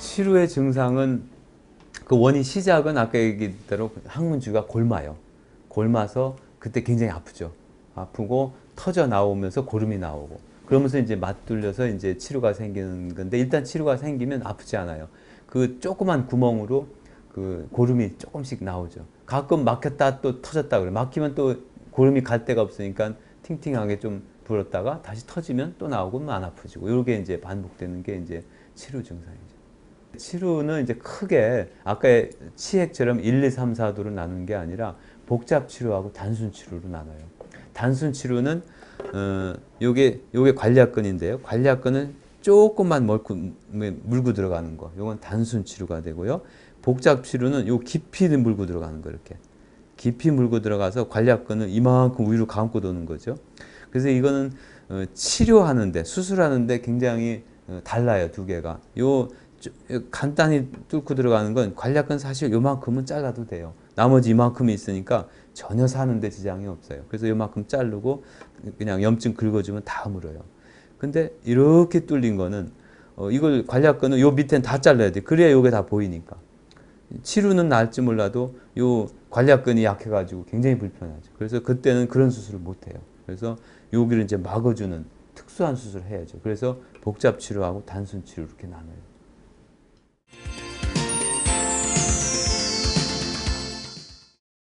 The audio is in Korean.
치료의 증상은 그 원인 시작은 아까 얘기대로 항문주가 골마요. 골마서 그때 굉장히 아프죠. 아프고 터져 나오면서 고름이 나오고 그러면서 이제 맞들려서 이제 치료가 생기는 건데 일단 치료가 생기면 아프지 않아요. 그 조그만 구멍으로 그 고름이 조금씩 나오죠. 가끔 막혔다 또 터졌다 그래. 막히면 또 고름이 갈 데가 없으니까 팅팅하게 좀 불었다가 다시 터지면 또 나오고 안 아프지고 이렇게 이제 반복되는 게 이제 치료 증상이죠. 치료는 이제 크게 아까 치핵처럼 1, 2, 3, 4도로 나누는 게 아니라 복잡 치료하고 단순 치료로 나눠요. 단순 치료는 어 요게 요게 관략근인데요. 관략근은 조금만 멀고 물고 들어가는 거. 요건 단순 치료가 되고요. 복잡 치료는 요 깊이 물고 들어가는 거 이렇게. 깊이 물고 들어가서 관략근을 이만큼 위로 감고 도는 거죠. 그래서 이거는 어, 치료하는데 수술하는데 굉장히 어, 달라요 두 개가. 요 저- 간단히 뚫고 들어가는 건 관략근 사실 요만큼은 잘라도 돼요. 나머지 이만큼이 있으니까 전혀 사는데 지장이 없어요. 그래서 요만큼 자르고 그냥 염증 긁어주면 다 물어요. 근데 이렇게 뚫린 거는 어, 이걸 관략근은 요 밑엔 다 잘라야 돼. 그래야 요게 다 보이니까. 치료는 나을지 몰라도 요 관략근이 약해가지고 굉장히 불편하죠. 그래서 그때는 그런 수술을 못 해요. 그래서 여기를 이제 막아주는 특수한 수술을 해야죠. 그래서 복잡 치료하고 단순 치료 이렇게 나눠요.